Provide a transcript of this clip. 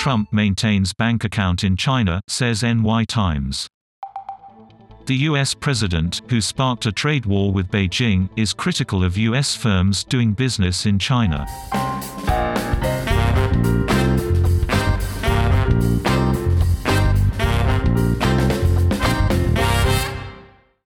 Trump maintains bank account in China, says NY Times. The U.S. president, who sparked a trade war with Beijing, is critical of U.S. firms doing business in China.